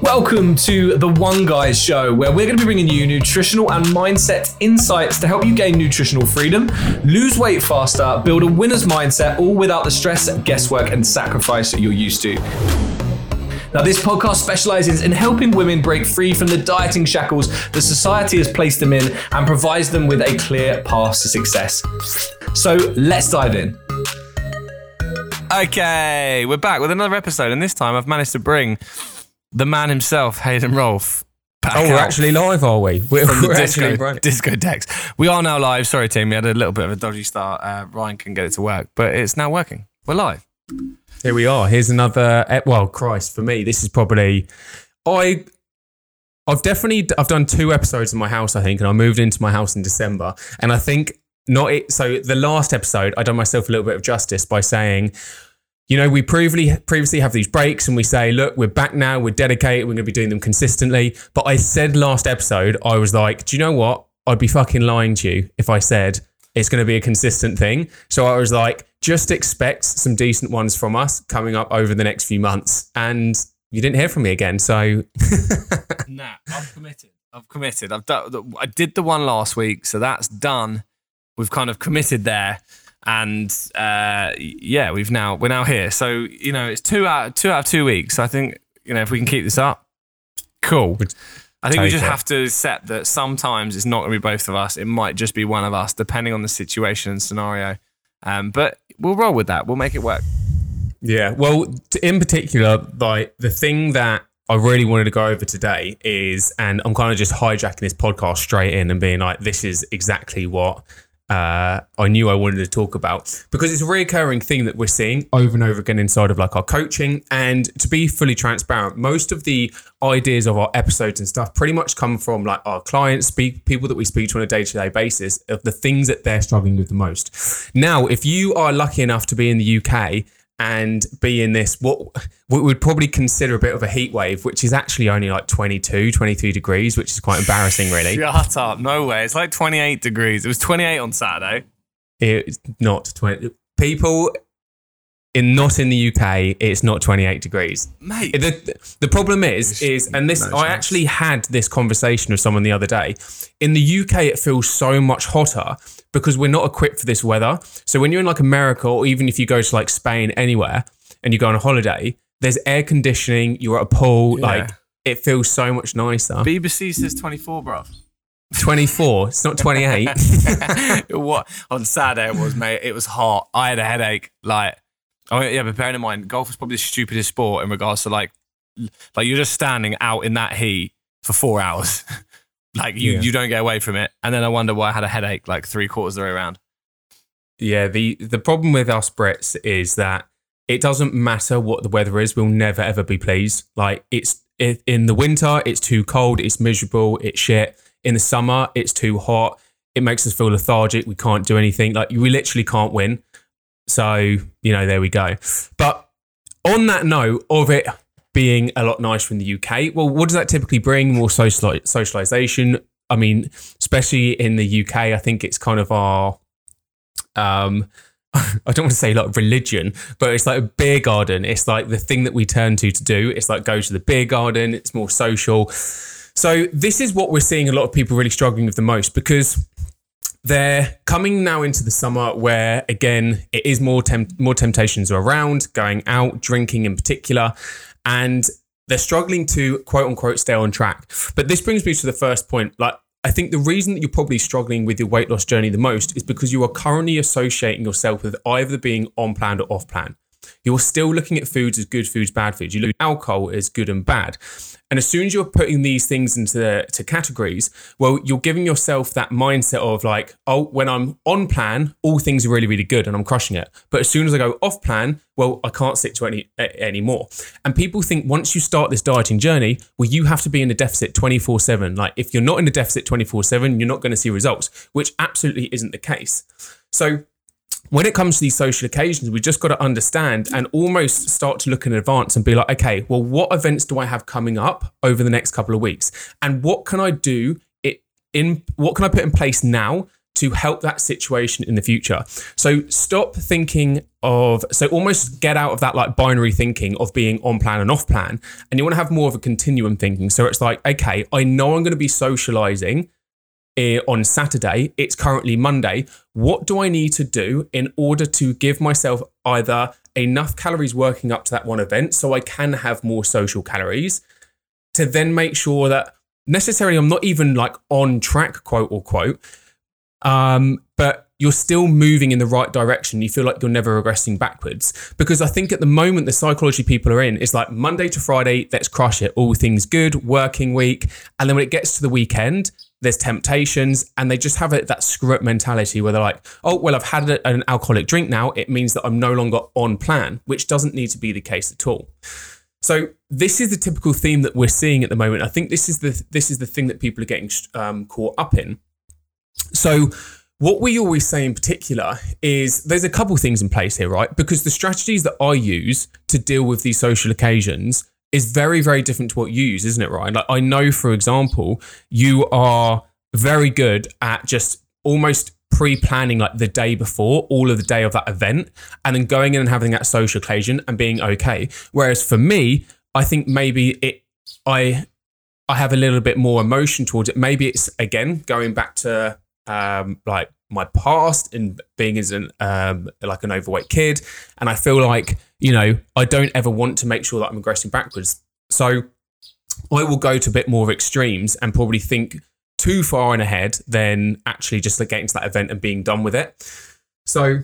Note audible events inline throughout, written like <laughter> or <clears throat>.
Welcome to the One Guys Show, where we're going to be bringing you nutritional and mindset insights to help you gain nutritional freedom, lose weight faster, build a winner's mindset, all without the stress, guesswork, and sacrifice that you're used to. Now, this podcast specializes in helping women break free from the dieting shackles that society has placed them in and provides them with a clear path to success. So, let's dive in. Okay, we're back with another episode, and this time I've managed to bring the man himself, Hayden Rolfe. back Oh, we're actually live, are we? We're, from the we're disco, actually disco decks. We are now live. Sorry, team, we had a little bit of a dodgy start. Uh, Ryan couldn't get it to work, but it's now working. We're live. Here we are. Here's another. Well, Christ, for me, this is probably. I. I've definitely. I've done two episodes in my house, I think, and I moved into my house in December, and I think not it. So the last episode, I done myself a little bit of justice by saying. You know, we previously previously have these breaks and we say, look, we're back now, we're dedicated, we're going to be doing them consistently. But I said last episode, I was like, do you know what? I'd be fucking lying to you if I said it's going to be a consistent thing. So I was like, just expect some decent ones from us coming up over the next few months. And you didn't hear from me again. So <laughs> Nah, I've committed. I've committed. I've done. I did the one last week, so that's done. We've kind of committed there, and uh, yeah, we've now we're now here. So you know, it's two out two out of two weeks. I think you know if we can keep this up, cool. I think we just it. have to accept that sometimes it's not going to be both of us. It might just be one of us, depending on the situation and scenario. Um, but we'll roll with that. We'll make it work. Yeah. Well, in particular, like the thing that I really wanted to go over today is, and I'm kind of just hijacking this podcast straight in and being like, this is exactly what uh, I knew I wanted to talk about because it's a reoccurring thing that we're seeing over and over again inside of like our coaching. And to be fully transparent, most of the ideas of our episodes and stuff pretty much come from like our clients, speak people that we speak to on a day to day basis of the things that they're struggling with the most. Now, if you are lucky enough to be in the UK and be in this what what we'd probably consider a bit of a heat wave which is actually only like 22 23 degrees which is quite embarrassing really Shut up! No way. It's like 28 degrees. It was 28 on Saturday. it's not 20 people in not in the UK it's not 28 degrees Mate, the, the problem is is and this No I actually had this conversation with someone the other day in the UK it feels so much hotter because we're not equipped for this weather so when you're in like America or even if you go to like Spain anywhere and you go on a holiday there's air conditioning you're at a pool Yeah. like it feels so much nicer BBC says 24, bro. 24 it's not 28 <laughs> what on Saturday it was, mate. It was hot. I had a headache. Like, oh yeah, but bearing in mind, golf is probably the stupidest sport in regards to like, like you're just standing out in that heat for four hours. <laughs> like you, Yeah. you don't get away from it. And then I wonder why I had a headache like three quarters of the way around. Yeah, the the problem with us Brits is that it doesn't matter what the weather is, we'll never ever be pleased. Like it's it, in the winter, it's too cold, it's miserable, it's shit. In the summer, it's too hot. It makes us feel lethargic. We can't do anything. Like we literally can't win. So you know, there we go. But on that note of it being a lot nicer in the UK, well, what does that typically bring? More social socialization. I mean, especially in the UK, I think it's kind of our um <laughs> I don't want to say like religion, but it's like a beer garden. It's like the thing that we turn to to do. It's like go to the beer garden. It's more social. So this is what we're seeing a lot of people really struggling with the most because they're coming now into the summer where again it is more temp- more temptations are around going out drinking in particular and they're struggling to quote unquote stay on track but this brings me to the first point like I think the reason that you're probably struggling with your weight loss journey the most is because you are currently associating yourself with either being on plan or off plan. You're still looking at foods as good foods, bad foods. You look at alcohol as good and bad. And as soon as you're putting these things into to categories, well, you're giving yourself that mindset of like, oh, when I'm on plan, all things are really, really good and I'm crushing it. But as soon as I go off plan, well, I can't stick to any anymore. And people think once you start this dieting journey, well, you have to be in a deficit 24 7. Like if you're not in a deficit 24 7, you're not going to see results, which absolutely isn't the case. So when it comes to these social occasions, we just got to understand and almost start to look in advance and be like, okay, well, what events do I have coming up over the next couple of weeks? And what can I do it in what can I put in place now to help that situation in the future. So stop thinking of, so almost get out of that like binary thinking of being on plan and off plan. And you want to have more of a continuum thinking. So it's like, okay, I know I'm going to be socializing on Saturday. It's currently Monday. What do I need to do in order to give myself either enough calories working up to that one event so I can have more social calories to then make sure that necessarily I'm not even like on track, quote unquote, um, but you're still moving in the right direction. You feel like you're never regressing backwards. Because I think at the moment, the psychology people are in is like Monday to Friday, let's crush it. All things good, working week. And then when it gets to the weekend, there's temptations and they just have it, that screw mentality where they're like, oh, well, I've had a, an alcoholic drink now. It means that I'm no longer on plan, which doesn't need to be the case at all. So this is the typical theme that we're seeing at the moment. I think this is the this is the thing that people are getting um, caught up in. So what we always say in particular is there's a couple things in place here, right? Because the strategies that I use to deal with these social occasions is very very different to what you use, isn't it, Ryan? Like I know, for example, you are very good at just almost pre-planning like the day before all of the day of that event and then going in and having that social occasion and being okay whereas for me i think maybe it i i have a little bit more emotion towards it maybe it's again going back to um like my past and being as an um like an overweight kid and i feel like you know i don't ever want to make sure that i'm aggressing backwards so i will go to a bit more extremes and probably think too far in ahead than actually just like getting to that event and being done with it. So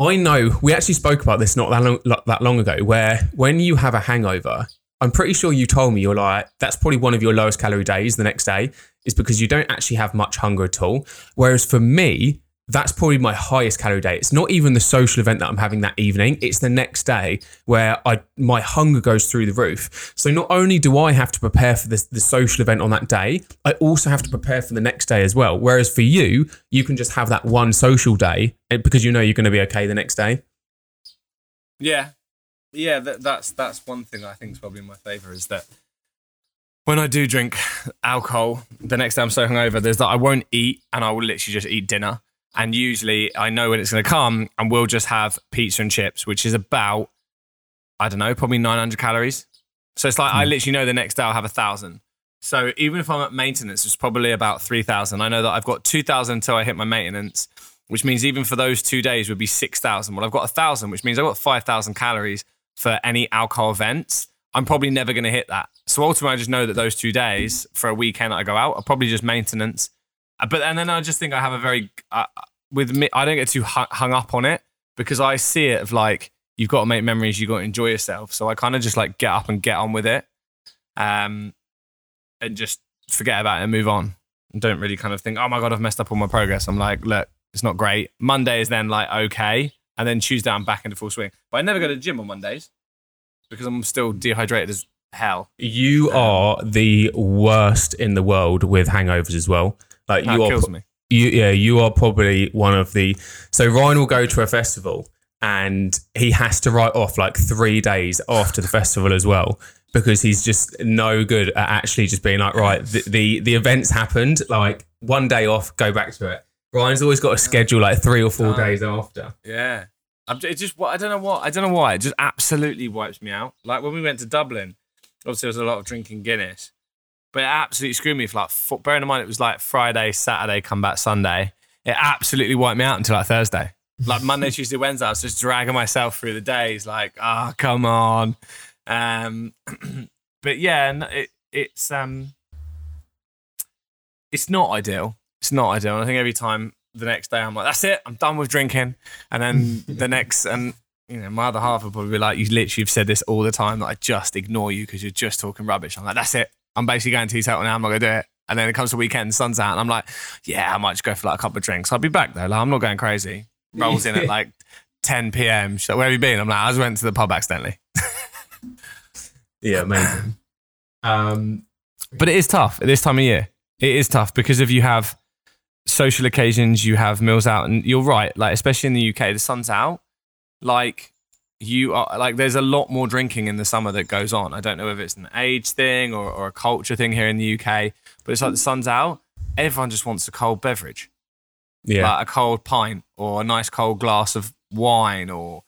I know we actually spoke about this not that long, that long ago, where when you have a hangover, I'm pretty sure you told me you're like, that's probably one of your lowest calorie days the next day, is because you don't actually have much hunger at all. Whereas for me, that's probably my highest calorie day. It's not even the social event that I'm having that evening. It's the next day where I my hunger goes through the roof. So not only do I have to prepare for this the social event on that day, I also have to prepare for the next day as well. Whereas for you, you can just have that one social day eh, because you know you're going to be okay the next day. Yeah, yeah. That, that's that's one thing I think is probably in my favour is that when I do drink alcohol, the next day I'm so hungover, there's that I won't eat and I will literally just eat dinner. And usually I know when it's going to come and we'll just have pizza and chips, which is about, I don't know, probably 900 calories. So it's like I hmm. literally know the next day I'll have a thousand. So even if I'm at maintenance, it's probably about 3,000. I know that I've got 2,000 until I hit my maintenance, which means even for those two days would be 6,000. Well, I've got a thousand, which means I've got 5,000 calories for any alcohol events. I'm probably never going to hit that. So ultimately, I just know that those two days for a weekend I go out are probably just maintenance. Uh, But and then I just think I have a very uh, with me. I don't get too hung up on it because I see it of like you've got to make memories, you've got to enjoy yourself. So I kind of just like get up and get on with it, um, and just forget about it and move on. And don't really kind of think, oh my god, I've messed up all my progress. I'm like, look, it's not great. Monday is then like okay, and then Tuesday I'm back into full swing. But I never go to the gym on Mondays because I'm still dehydrated as hell. You um, are the worst in the world with hangovers as well. Like That you are kills me. you yeah you are probably one of the so ryan will go to a festival and he has to write off like three days after the festival as well because he's just no good at actually just being like right the the, the events happened like one day off go back to it ryan's always got a schedule like three or four Oh. days after Yeah. I'm, it just I don't know what I don't know why it just absolutely wipes me out. Like when we went to Dublin, obviously there was a lot of drinking Guinness, but it absolutely screwed me for like. Four, bearing in mind it was like Friday, Saturday, come back Sunday. It absolutely wiped me out until like Thursday. Like Monday, <laughs> Tuesday, Wednesday, I was just dragging myself through the days. Like, ah, come on. Um, <clears throat> but yeah, it, it's um, it's not ideal. It's not ideal. And I think every time the next day I'm like, that's it, I'm done with drinking. And then <laughs> the next, and you know, my other half will probably be like, you literally have said this all the time that I just ignore you because you're just talking rubbish. I'm like, that's it. I'm basically going to Teetotal now. I'm not going to do it. And then it comes to weekend, sun's out, and I'm like, yeah, I might just go for like a couple of drinks. I'll be back though. Like, I'm not going crazy. Rolls in at <laughs> like 10 p.m. She's like, where have you been? I'm like, I just went to the pub accidentally. yeah amazing <laughs> um But it is tough at this time of year. It is tough because if you have social occasions, you have meals out, and you're right. Like especially in the UK, the sun's out. Like you are like there's a lot more drinking in the summer that goes on. I don't know if it's an age thing or, or a culture thing here in the UK, but it's like the sun's out. Everyone just wants a cold beverage. Yeah. like a cold pint or a nice cold glass of wine or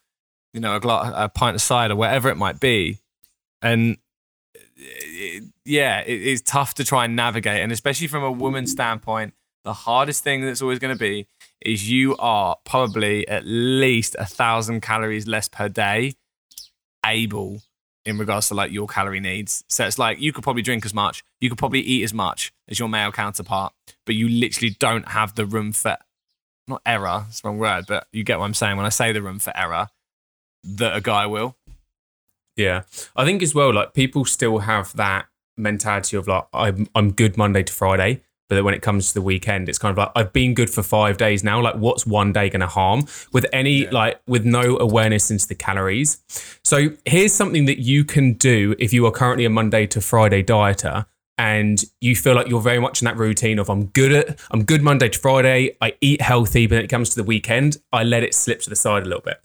you know a, gla- a pint of cider, whatever it might be, and it, yeah, it, it's tough to try and navigate, and especially from a woman's standpoint, the hardest thing that's always going to be is you are probably at least a thousand calories less per day able in regards to like your calorie needs. So it's like you could probably drink as much, you could probably eat as much as your male counterpart, but you literally don't have the room for not error, it's the wrong word, but you get what I'm saying when I say the room for error that a guy will. Yeah. I think as well, like people still have that mentality of like, I'm, I'm good Monday to Friday. But then when it comes to the weekend, it's kind of like, I've been good for five days now. Like, what's one day going to harm with any, like, with no awareness into the calories? So, here's something that you can do if you are currently a Monday to Friday dieter and you feel like you're very much in that routine of I'm good at I'm good Monday to Friday, I eat healthy, but when it comes to the weekend, I let it slip to the side a little bit.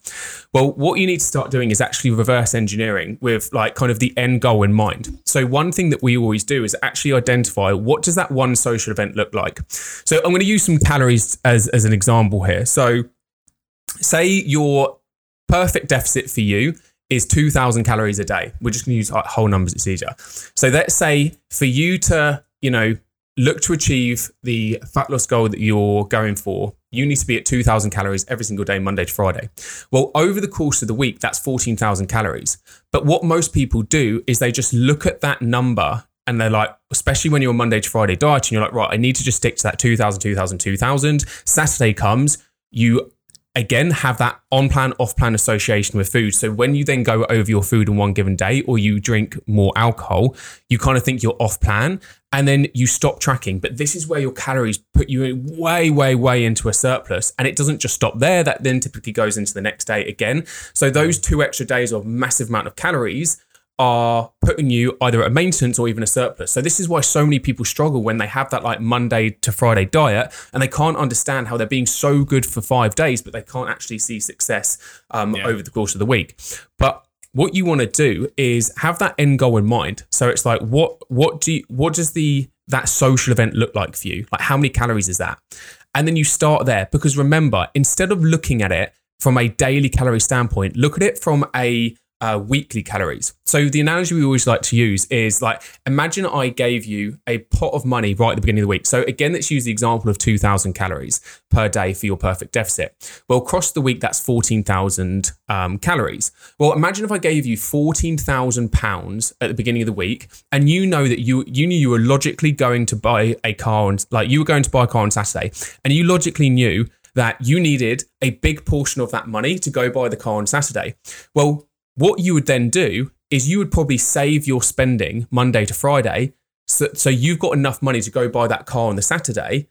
Well, what you need to start doing is actually reverse engineering with like kind of the end goal in mind. So one thing that we always do is actually identify what does that one social event look like. So I'm going to use some calories as as an example here. So say your perfect deficit for you is 2000 calories a day. We're just going to use whole numbers, it's easier. So let's say for you to, you know, look to achieve the fat loss goal that you're going for, you need to be at 2000 calories every single day, Monday to Friday. Well, over the course of the week, that's 14,000 calories. But what most people do is they just look at that number and they're like, especially when you're Monday to Friday diet and you're like, right, I need to just stick to that 2000, 2000, 2000. Saturday comes, you again have that on plan off plan association with food. So when you then go over your food in one given day or you drink more alcohol you kind of think you're off plan and then you stop tracking. But this is where your calories put you way way way into a surplus and it doesn't just stop there. That then typically goes into the next day again. So those two extra days of massive amount of calories are putting you either at a maintenance or even a surplus. So this is why so many people struggle when they have that like Monday to Friday diet and they can't understand how they're being so good for five days, but they can't actually see success um, Yeah. over the course of the week. But what you want to do is have that end goal in mind. So it's like what what do you, what does the that social event look like for you? Like how many calories is that? And then you start there because remember, instead of looking at it from a daily calorie standpoint, look at it from a uh, weekly calories. So the analogy we always like to use is like imagine I gave you a pot of money right at the beginning of the week. So again, let's use the example of 2,000 calories per day for your perfect deficit. Well, across the week, that's 14,000 um, calories. Well, imagine if I gave you 14,000 pounds at the beginning of the week, and you know that you you knew you were logically going to buy a car on like you were going to buy a car on Saturday, and you logically knew that you needed a big portion of that money to go buy the car on Saturday. Well, what you would then do is you would probably save your spending Monday to Friday. So, so you've got enough money to go buy that car on the Saturday.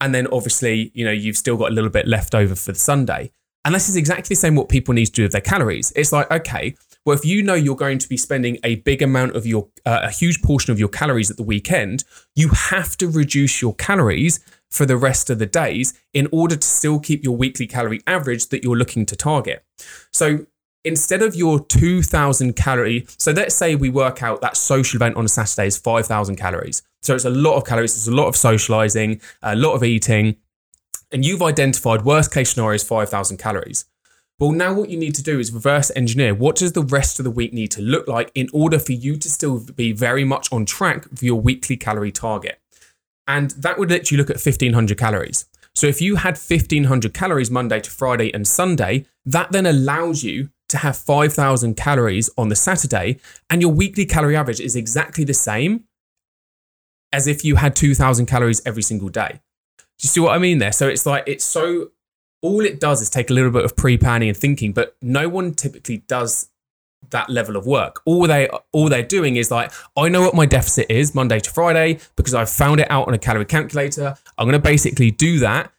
And then obviously, you know, you've still got a little bit left over for the Sunday. And this is exactly the same what people need to do with their calories. It's like, okay, well, if you know you're going to be spending a big amount of your, uh, a huge portion of your calories at the weekend, you have to reduce your calories for the rest of the days in order to still keep your weekly calorie average that you're looking to target. So instead of your 2000 calorie so let's say we work out that social event on a saturday is 5000 calories. So it's a lot of calories it's a lot of socializing a lot of eating and you've identified worst case scenario is 5000 calories. Well now what you need to do is reverse engineer. What does the rest of the week need to look like in order for you to still be very much on track for your weekly calorie target? And that would let you look at 1500 calories. So if you had 1500 calories monday to friday and sunday that then allows you to have 5,000 calories on the Saturday, and your weekly calorie average is exactly the same as if you had 2,000 calories every single day. Do you see what I mean there? So it's like, it's so, all it does is take a little bit of pre planning and thinking, but no one typically does that level of work. All they all they're doing is like, I know what my deficit is Monday to Friday because I've found it out on a calorie calculator. I'm going to basically do that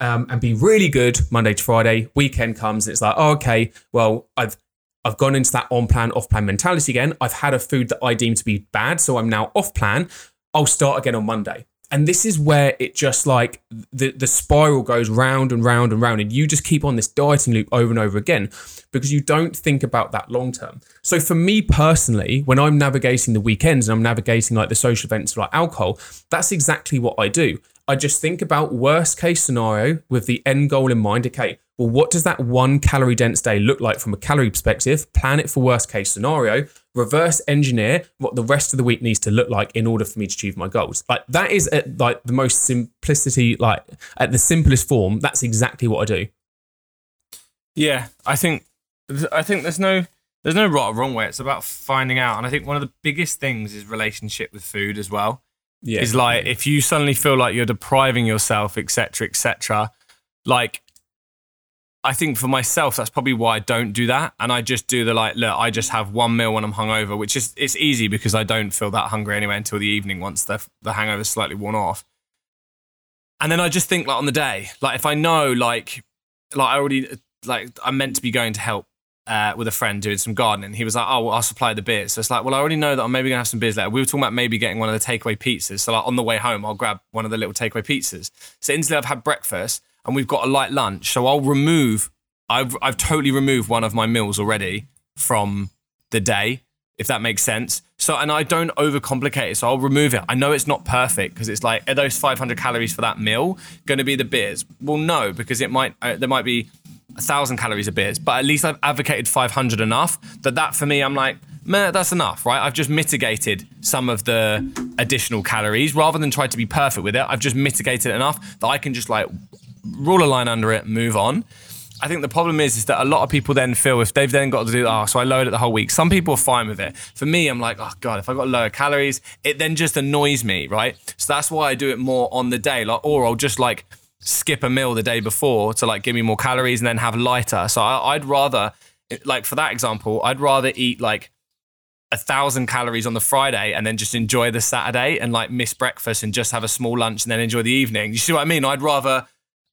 um, and be really good Monday to Friday. Weekend comes and it's like, oh, okay, well, I've I've gone into that on plan, off plan mentality again. I've had a food that I deem to be bad, so I'm now off plan. I'll start again on Monday. And this is where it just like the, the spiral goes round and round and round, and you just keep on this dieting loop over and over again because you don't think about that long term. So for me personally, when I'm navigating the weekends and I'm navigating like the social events like alcohol, that's exactly what I do. I just think about worst case scenario with the end goal in mind. Okay, well, what does that one calorie dense day look like from a calorie perspective? Plan it for worst case scenario, reverse engineer what the rest of the week needs to look like in order for me to achieve my goals. Like that is at like the most simplicity, like at the simplest form. That's exactly what I do. Yeah, I think I think there's no there's no right or wrong way. It's about finding out, and I think one of the biggest things is relationship with food as well. Yeah. Is like if you suddenly feel like you're depriving yourself, etc., etc. like I think for myself, that's probably why I don't do that. And I just do the like, look, I just have one meal when I'm hungover, which is it's easy because I don't feel that hungry anyway until the evening once the the hangover's slightly worn off. And then I just think like on the day, like if I know like like I already like I'm meant to be going to help uh, with a friend doing some gardening. He was like, "Oh, well, I'll supply the beers." So it's like, well, I already know that I'm maybe gonna have some beers later. We were talking about maybe getting one of the takeaway pizzas. So like on the way home, I'll grab one of the little takeaway pizzas. So instantly, I've had breakfast and we've got a light lunch. So I'll remove. I've I've totally removed one of my meals already from the day, if that makes sense. So and I don't overcomplicate it. So I'll remove it. I know it's not perfect because it's like are those 500 calories for that meal going to be the beers? Well, no, because it might uh, there might be a thousand calories of beers, but at least I've advocated 500 enough that that for me, I'm like, man, that's enough, right? I've just mitigated some of the additional calories rather than try to be perfect with it. I've just mitigated enough that I can just like rule a line under it, move on. I think the problem is, is that a lot of people then feel if they've then got to do, oh, so I lowered it the whole week. Some people are fine with it. For me, I'm like, oh god, if I got lower calories, it then just annoys me, right? So that's why I do it more on the day, like, or I'll just like skip a meal the day before to like give me more calories and then have lighter. So I, I'd rather, like for that example, I'd rather eat like a thousand calories on the Friday and then just enjoy the Saturday and like miss breakfast and just have a small lunch and then enjoy the evening. You see what I mean? I'd rather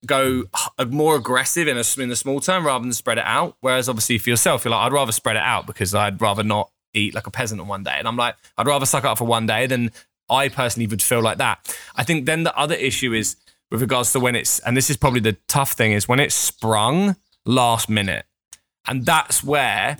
go more aggressive in a in the small term rather than spread it out. Whereas obviously for yourself, you're like, I'd rather spread it out because I'd rather not eat like a peasant on one day. And I'm like, I'd rather suck up for one day than I personally would feel like that. I think then the other issue is with regards to when it's, and this is probably the tough thing, is when it's sprung last minute. And that's where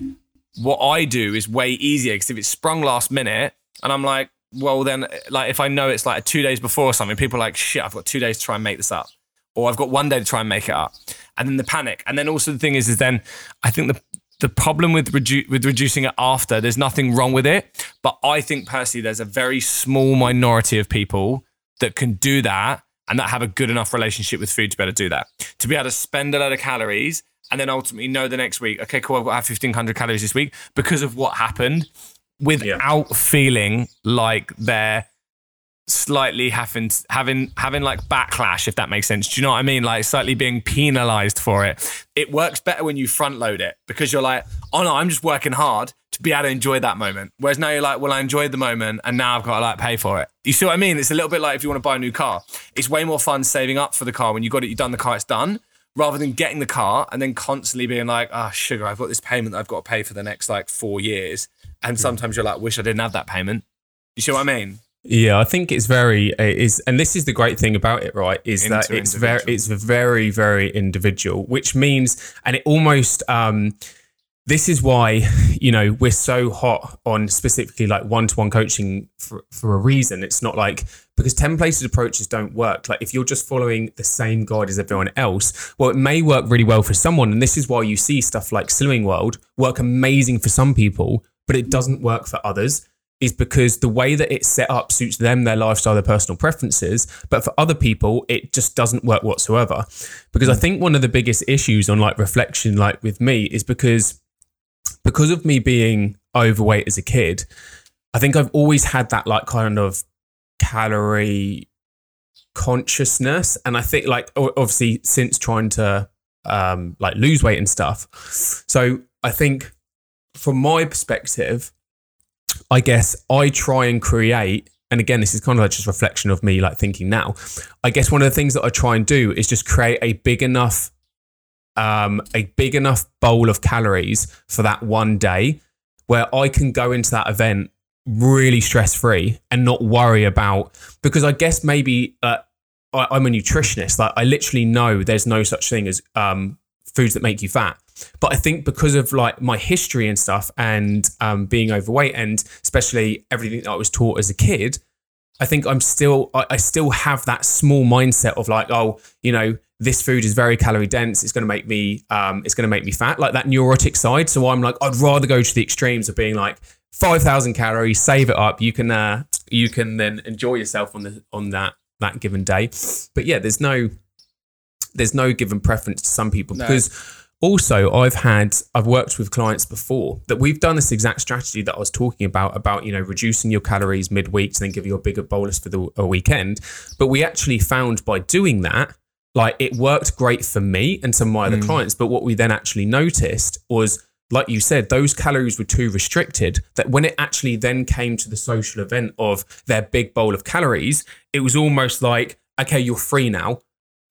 what I do is way easier because if it's sprung last minute and I'm like, well, then, like, if I know it's like two days before or something, people are like, shit, I've got two days to try and make this up. Or I've got one day to try and make it up. And then the panic. And then also the thing is, is then I think the, the problem with redu- with reducing it after, there's nothing wrong with it. But I think personally, there's a very small minority of people that can do that and that have a good enough relationship with food to be able to do that. To be able to spend a lot of calories and then ultimately know the next week, okay, cool, I've got to have 1500 calories this week because of what happened without yeah. feeling like they're slightly having having having like backlash if that makes sense. Do you know what i mean? Like slightly being penalized for it. It works better when you front load it because you're like oh no i'm just working hard to be able to enjoy that moment. Whereas now you're like well i enjoyed the moment and now i've got to like pay for it. You see what i mean? It's a little bit like if you want to buy a new car. It's way more fun saving up for the car when you got it you've done the car it's done rather than getting the car and then constantly being like oh sugar i've got this payment that i've got to pay for the next like four years. And sometimes you're like wish i didn't have that payment. You see what i mean yeah, I think it's very is, and this is the great thing about it, right? Is that it's very, it's very, very individual, which means, and it almost, um, this is why you know we're so hot on specifically like one-to-one coaching for, for a reason. It's not like because templated approaches don't work. Like if you're just following the same guide as everyone else, well, it may work really well for someone, and this is why you see stuff like Slimming World work amazing for some people, but it doesn't work for others is because the way that it's set up suits them, their lifestyle, their personal preferences. But for other people, it just doesn't work whatsoever. Because I think one of the biggest issues on like reflection, like with me, is because because of me being overweight as a kid, I think I've always had that like kind of calorie consciousness. And I think like obviously since trying to um like lose weight and stuff. So I think from my perspective, I guess I try and create and again, this is kind of like just reflection of me like thinking now. I guess one of the things that I try and do is just create a big enough um a big enough bowl of calories for that one day where I can go into that event really stress free and not worry about because I guess maybe uh, I, I'm a nutritionist. Like I literally know there's no such thing as um, foods that make you fat. But I think because of like my history and stuff and um, being overweight and especially everything that I was taught as a kid, I think I'm still I, I still have that small mindset of like, oh, you know, this food is very calorie dense. It's going to make me um, it's going to make me fat, like that neurotic side. So I'm like, I'd rather go to the extremes of being like five thousand calories, save it up. You can uh, you can then enjoy yourself on the on that that given day. But yeah, there's no there's no given preference to some people. No. because also i've had i've worked with clients before that we've done this exact strategy that i was talking about about you know reducing your calories midweek to then give you a bigger bolus for the a weekend. But we actually found by doing that like it worked great for me and some of my other mm. clients. But what we then actually noticed was like you said those calories were too restricted that when it actually then came to the social event of their big bowl of calories it was almost like okay you're free now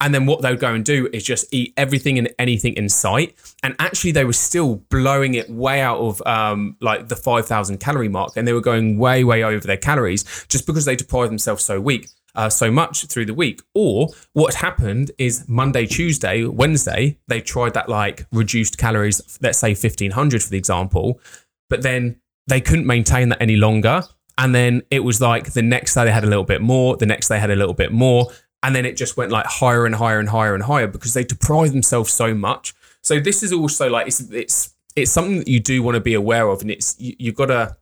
and then what they would go and do is just eat everything and anything in sight. And actually, they were still blowing it way out of um, like the 5,000 calorie mark. And they were going way, way over their calories just because they deprived themselves so weak. Uh, so much through the week, or what happened is Monday, Tuesday, Wednesday, they tried that like reduced calories, let's say 1500 for the example, but then they couldn't maintain that any longer. And then it was like the next day they had a little bit more, the next day they had a little bit more, and then it just went like higher and higher and higher and higher because they deprive themselves so much. So this is also like it's it's it's something that you do want to be aware of, and it's you, you've got to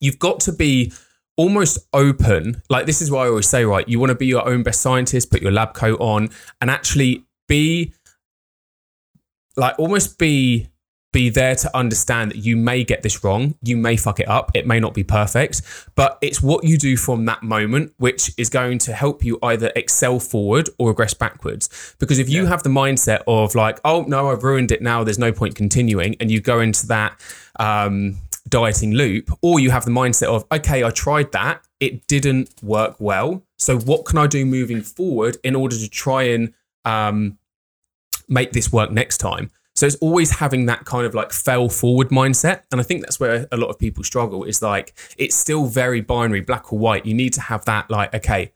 you've got to be almost open. Like this is why I always say, right, you want to be your own best scientist, put your lab coat on, and actually be like almost be be there to understand that you may get this wrong, you may fuck it up, it may not be perfect, but it's what you do from that moment which is going to help you either excel forward or regress backwards. Because if you have the mindset of like, oh no, I've ruined it now, there's no point continuing, and you go into that um, dieting loop, or you have the mindset of, okay, I tried that, it didn't work well, so what can I do moving forward in order to try and um, make this work next time. So it's always having that kind of like fail forward mindset. And I think that's where a lot of people struggle is like, it's still very binary, black or white. You need to have that like, okay,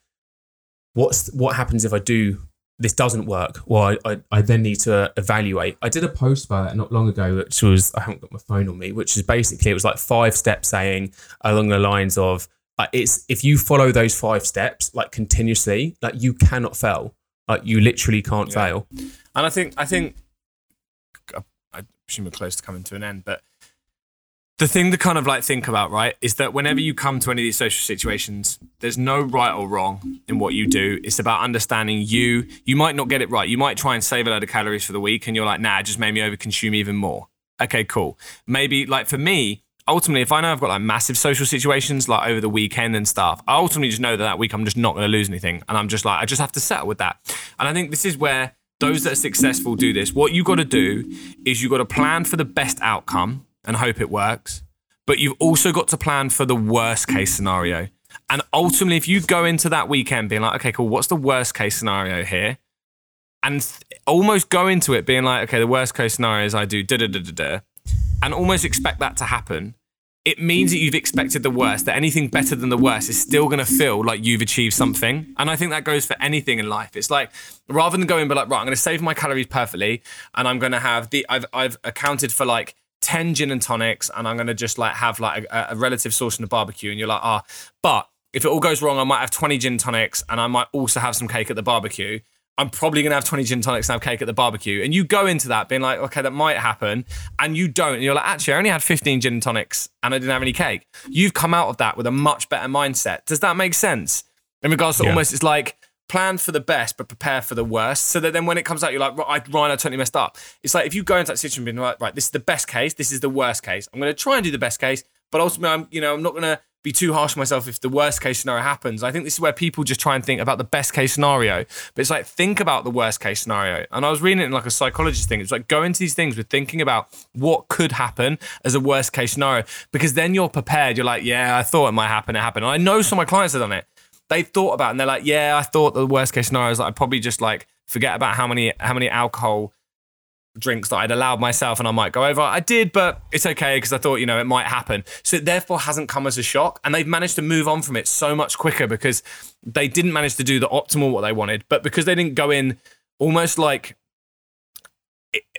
what's what happens if I do this doesn't work? Well, I, I, I then need to evaluate. I did a post about that not long ago, which was, I haven't got my phone on me, which is basically, it was like five steps saying along the lines of, uh, it's if you follow those five steps like continuously, like you cannot fail. Like you literally can't fail. And I think I think presume we're close to coming to an end, but the thing to kind of like think about, right, is that whenever you come to any of these social situations, there's no right or wrong in what you do. It's about understanding you. You might not get it right. You might try and save a load of calories for the week, and you're like, nah, it just made me overconsume even more. Okay, cool. Maybe like for me, ultimately, if I know I've got like massive social situations like over the weekend and stuff, I ultimately just know that that week I'm just not going to lose anything, and I'm just like, I just have to settle with that. And I think this is where those that are successful do this. What you got to do is you got to plan for the best outcome and hope it works, but you've also got to plan for the worst case scenario. And ultimately, if you go into that weekend being like, okay, cool, what's the worst case scenario here? And th- almost go into it being like, okay, the worst case scenario is I do da da da da da, and almost expect that to happen. It means that you've expected the worst, that anything better than the worst is still going to feel like you've achieved something. And I think that goes for anything in life. It's like rather than going, but like, right, I'm going to save my calories perfectly, and I'm going to have the, I've, I've accounted for like 10 gin and tonics, and I'm going to just like have like a, a relative sauce and a barbecue. And you're like, ah, but if it all goes wrong, I might have 20 gin and tonics, and I might also have some cake at the barbecue. I'm probably gonna have 20 gin and tonics and have cake at the barbecue. And you go into that being like, okay, that might happen, and you don't. And you're like, actually, I only had 15 gin and tonics and I didn't have any cake. You've come out of that with a much better mindset. Does that make sense? In regards to Yeah. almost, it's like plan for the best, but prepare for the worst. So that then when it comes out, you're like, right, Ryan, I totally messed up. It's like if you go into that situation being like, right, this is the best case, this is the worst case. I'm gonna try and do the best case, but ultimately, I'm, you know, I'm not gonna be too harsh on myself if the worst case scenario happens. I think this is where people just try and think about the best case scenario. But it's like think about the worst case scenario. And I was reading it in like a psychologist thing. It's like go into these things with thinking about what could happen as a worst case scenario. Because then you're prepared. You're like, yeah, I thought it might happen, it happened. And I know some of my clients have done it. They thought about it and they're like, yeah, I thought the worst case scenario is that I'd probably just like forget about how many how many alcohol drinks that I'd allowed myself and I might go over. I did, but it's okay because I thought, you know, it might happen. So it therefore hasn't come as a shock. And they've managed to move on from it so much quicker because they didn't manage to do the optimal what they wanted, but because they didn't go in almost like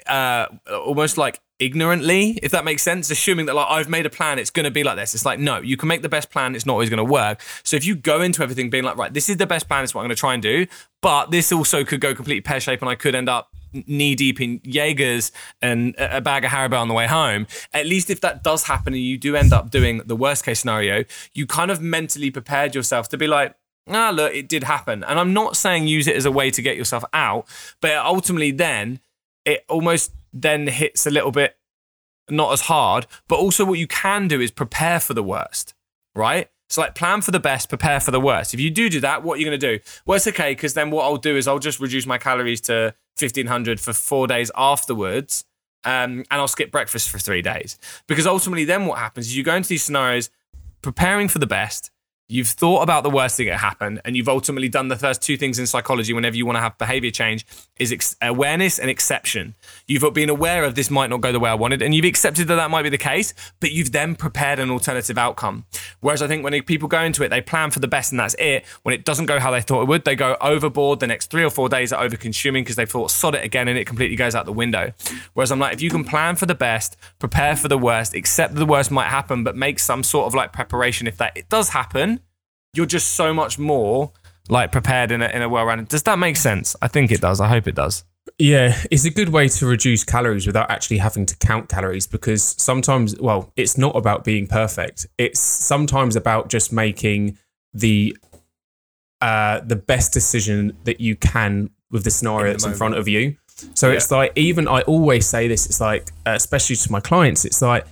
uh almost like ignorantly, if that makes sense, assuming that like I've made a plan, it's going to be like this. It's like, no, you can make the best plan, it's not always going to work. So if you go into everything being like, right, this is the best plan, it's what I'm going to try and do, but this also could go completely pear shaped and I could end up knee deep in Jaegers and a bag of Haribo on the way home. At least if that does happen and you do end up doing the worst case scenario, you kind of mentally prepared yourself to be like, ah, look, it did happen. And I'm not saying use it as a way to get yourself out, but ultimately then it almost then hits a little bit not as hard. But also, what you can do is prepare for the worst, right? So, like, plan for the best, prepare for the worst. If you do do that, what are you going to do? Well, it's okay because then what I'll do is I'll just reduce my calories to 1500 for four days afterwards. Um, and I'll skip breakfast for three days. Because ultimately, then what happens is you go into these scenarios preparing for the best, You've thought about the worst thing that happened, and you've ultimately done the first two things in psychology whenever you want to have behavior change is ex- awareness and exception. You've been aware of this might not go the way I wanted, and you've accepted that that might be the case, but you've then prepared an alternative outcome. Whereas I think when people go into it, they plan for the best and that's it. When it doesn't go how they thought it would, they go overboard. The next three or four days are over consuming because they thought sod it again and it completely goes out the window. Whereas I'm like, if you can plan for the best, prepare for the worst, accept that the worst might happen, but make some sort of like preparation if that it does happen you're just so much more like prepared in a, in a well-rounded. Does that make sense? I think it does. I hope it does. Yeah, it's a good way to reduce calories without actually having to count calories because sometimes, well, it's not about being perfect. It's sometimes about just making the uh, the best decision that you can with the scenario in that's in front of you. So yeah. it's like even I always say this. It's like uh, especially to my clients. It's like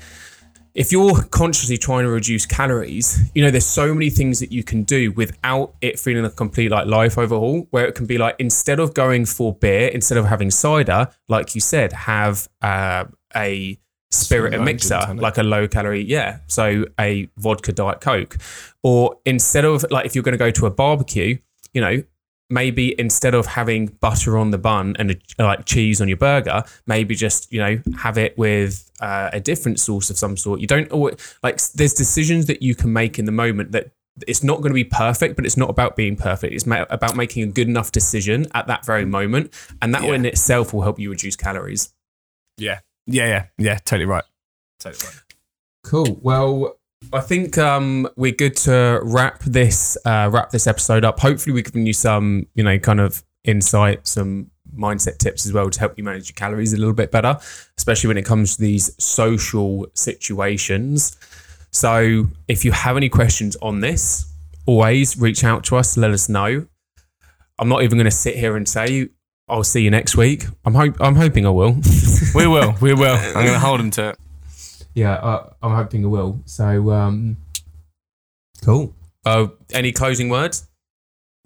if you're consciously trying to reduce calories, you know, there's so many things that you can do without it feeling a complete like life overhaul, where it can be like instead of going for beer, instead of having cider, like you said, have uh, a spirit and mixer, like a low calorie, yeah. So a vodka diet coke. Or instead of like if you're going to go to a barbecue, you know, maybe instead of having butter on the bun and a, like cheese on your burger, maybe just you know have it with uh, a different sauce of some sort. You don't always like. There's decisions that you can make in the moment that it's not going to be perfect, but it's not about being perfect. It's about making a good enough decision at that very moment, and that yeah. in itself will help you reduce calories. Yeah, yeah, yeah, yeah. Totally right. Totally right. Cool. Well, I think um, we're good to wrap this uh, wrap this episode up. Hopefully, we've given you some, you know, kind of insight, some mindset tips as well to help you manage your calories a little bit better, especially when it comes to these social situations. So, if you have any questions on this, always reach out to us. Let us know. I'm not even going to sit here and say I'll see you next week. I'm hope I'm hoping I will. we will. We will. I'm going <laughs> to hold him to it yeah, uh, I'm hoping it will. So, um, cool. Uh, any closing words?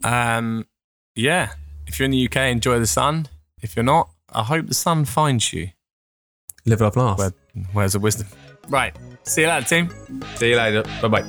Um, yeah. If you're in the UK, enjoy the sun. If you're not, I hope the sun finds you. Live, love, laugh. Where, where's the wisdom? Right. See you later, team. See you later. Bye bye.